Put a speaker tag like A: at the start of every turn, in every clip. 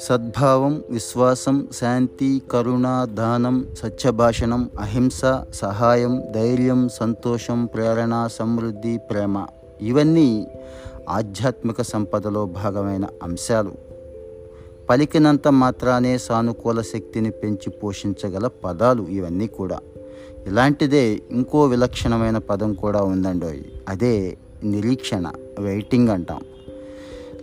A: సద్భావం విశ్వాసం శాంతి కరుణ దానం సత్యభాషణం అహింస సహాయం ధైర్యం సంతోషం ప్రేరణ సమృద్ధి ప్రేమ ఇవన్నీ ఆధ్యాత్మిక సంపదలో భాగమైన అంశాలు. పలికినంత మాత్రానే సానుకూల శక్తిని పెంచి పోషించగల పదాలు ఇవన్నీ కూడా. ఇలాంటిదే ఇంకో విలక్షణమైన పదం కూడా ఉందండి అదే నిరీక్షణ వెయిటింగ్ అంటాం.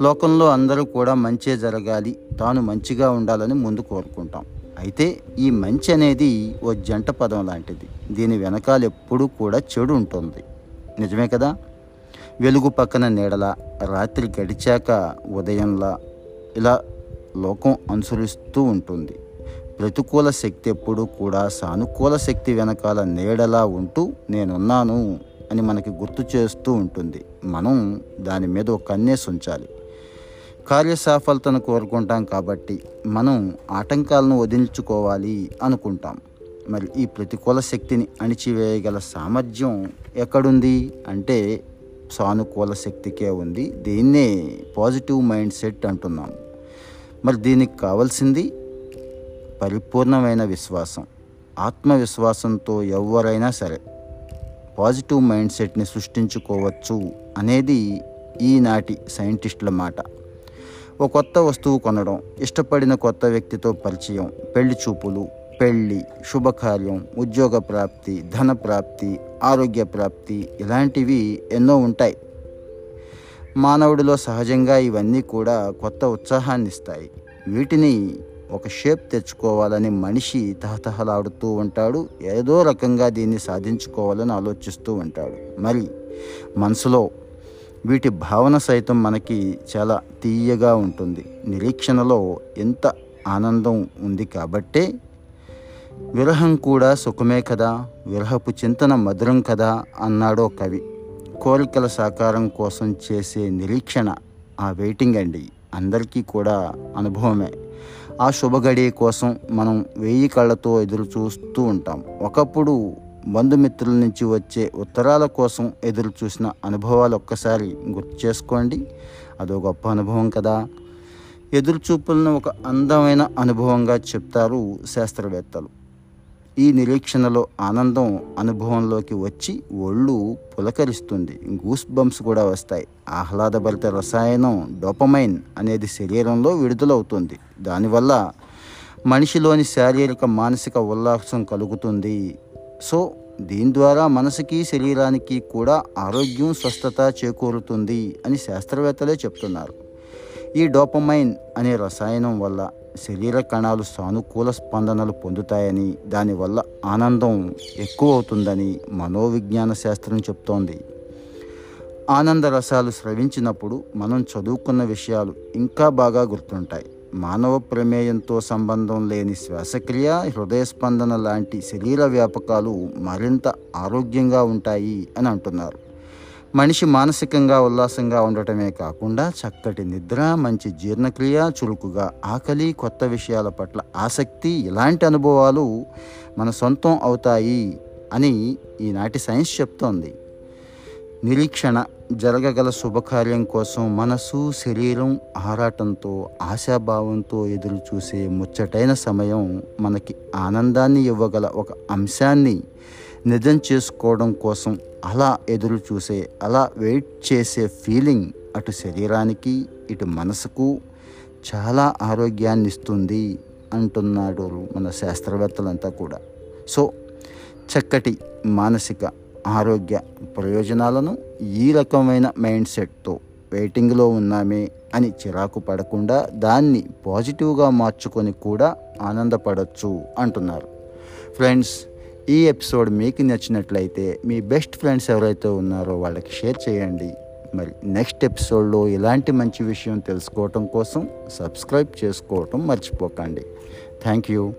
A: లోకంలో అందరూ కూడా మంచే జరగాలి తాను మంచిగా ఉండాలని ముందు కోరుకుంటాం. అయితే ఈ మంచి అనేది ఓ జంట పదం లాంటిది. దీని వెనకాల ఎప్పుడూ కూడా చెడు ఉంటుంది. నిజమే కదా? వెలుగు పక్కన నీడలా రాత్రి గడిచాక ఉదయంలా ఇలా లోకం అనుసరిస్తూ ఉంటుంది. ప్రతికూల శక్తి ఎప్పుడూ కూడా సానుకూల శక్తి వెనకాల నీడలా ఉంటూ నేనున్నాను అని మనకి గుర్తు చేస్తూ ఉంటుంది. మనం దాని మీద ఒక కన్నేసి ఉంచాలి. కార్యసాఫలతను కోరుకుంటాం కాబట్టి మనం ఆటంకాలను వదిలించుకోవాలి అనుకుంటాం. మరి ఈ ప్రతికూల శక్తిని అణిచివేయగల సామర్థ్యం ఎక్కడుంది? అంటే సానుకూల శక్తికే ఉంది. దీన్నే పాజిటివ్ మైండ్ సెట్ అంటున్నాం. మరి దీనికి కావాల్సింది పరిపూర్ణమైన విశ్వాసం. ఆత్మవిశ్వాసంతో ఎవరైనా సరే పాజిటివ్ మైండ్ సెట్ని సృష్టించుకోవచ్చు అనేది ఈనాటి సైంటిస్టుల మాట. ఒక కొత్త వస్తువు కొనడం ఇష్టపడిన కొత్త వ్యక్తితో పరిచయం పెళ్ళి చూపులు పెళ్ళి శుభకార్యం ఉద్యోగ ప్రాప్తి ధన ప్రాప్తి ఆరోగ్య ప్రాప్తి ఇలాంటివి ఎన్నో ఉంటాయి. మానవుడిలో సహజంగా ఇవన్నీ కూడా కొత్త ఉత్సాహాన్ని ఇస్తాయి వీటిని ఒక షేప్ తెచ్చుకోవాలని మనిషి తహతహలాడుతూ ఉంటాడు. ఏదో రకంగా దీన్ని సాధించుకోవాలని ఆలోచిస్తూ ఉంటాడు. మరి మనసులో వీటి భావన సైతం మనకి చాలా తీయగా ఉంటుంది. నిరీక్షణలో ఎంత ఆనందం ఉంది కాబట్టే విరహం కూడా సుఖమే కదా విరహపు చింతన మధురం కదా అన్నాడో కవి. కోరికల సాకారం కోసం చేసే నిరీక్షణ ఆ వెయిటింగ్ అండి. అందరికీ కూడా అనుభవమే. ఆ శుభగడియ కోసం మనం వెయ్యి కళ్ళతో ఎదురు చూస్తూ ఉంటాం. ఒకప్పుడు బంధుమిత్రుల నుంచి వచ్చే ఉత్తరాల కోసం ఎదురు చూసిన అనుభవాలు ఒక్కసారి గుర్తు చేసుకోండి. అదో గొప్ప అనుభవం కదా. ఎదురుచూపులను ఒక అందమైన అనుభవంగా చెప్తారు శాస్త్రవేత్తలు. ఈ నిరీక్షణలో ఆనందం అనుభవంలోకి వచ్చి ఒళ్ళు పులకరిస్తుంది. గూస్ బంప్స్ కూడా వస్తాయి. ఆహ్లాదభరిత రసాయనం డోపమైన్ అనేది శరీరంలో విడుదలవుతుంది. దానివల్ల మనిషిలోని శారీరక మానసిక ఉల్లాసం కలుగుతుంది. సో దీని ద్వారా మనసుకి శరీరానికి కూడా ఆరోగ్యం స్వస్థత చేకూరుతుంది అని శాస్త్రవేత్తలే చెప్తున్నారు. ఈ డోపమైన్ అనే రసాయనం వల్ల శరీర కణాలు సానుకూల స్పందనలు పొందుతాయని దానివల్ల ఆనందం ఎక్కువ అవుతుందని మనోవిజ్ఞాన శాస్త్రం చెప్తోంది. ఆనంద రసాలు స్రవించినప్పుడు మనం చదువుకున్న విషయాలు ఇంకా బాగా గుర్తుంటాయి. మానవ ప్రమేయంతో సంబంధం లేని శ్వాసక్రియ హృదయ స్పందన లాంటి శరీర వ్యాపకాలు మరింత ఆరోగ్యంగా ఉంటాయి అని అంటున్నారు. మనిషి మానసికంగా ఉల్లాసంగా ఉండటమే కాకుండా చక్కటి నిద్ర మంచి జీర్ణక్రియ చురుకుగా ఆకలి కొత్త విషయాల పట్ల ఆసక్తి ఇలాంటి అనుభవాలు మన సొంతం అవుతాయి అని ఈనాటి సైన్స్ చెప్తోంది. నిరీక్షణ జరగగల శుభకార్యం కోసం మనసు శరీరం ఆరాటంతో ఆశాభావంతో ఎదురు చూసే ముచ్చటైన సమయం మనకి ఆనందాన్ని ఇవ్వగల ఒక అంశాన్ని నిజం చేసుకోవడం కోసం అలా ఎదురు చూసే అలా వెయిట్ చేసే ఫీలింగ్ అటు శరీరానికి ఇటు మనసుకు చాలా ఆరోగ్యాన్ని ఇస్తుంది అంటున్నాడు మన శాస్త్రవేత్తలంతా కూడా. సో చక్కటి మానసిక ఆరోగ్య ప్రయోజనాలను ఈ రకమైన మైండ్ సెట్తో వెయిటింగ్లో ఉన్నామే అని చిరాకు పడకుండా దాన్ని పాజిటివ్గా మార్చుకొని కూడా ఆనందపడవచ్చు అంటున్నారు. ఫ్రెండ్స్ ఈ ఎపిసోడ్ మీకు నచ్చినట్లయితే మీ బెస్ట్ ఫ్రెండ్స్ ఎవరైతే ఉన్నారో వాళ్ళకి షేర్ చేయండి. మరి నెక్స్ట్ ఎపిసోడ్లో ఇలాంటి మంచి విషయం తెలుసుకోవటం కోసం సబ్స్క్రైబ్ చేసుకోవటం మర్చిపోకండి. Thank you.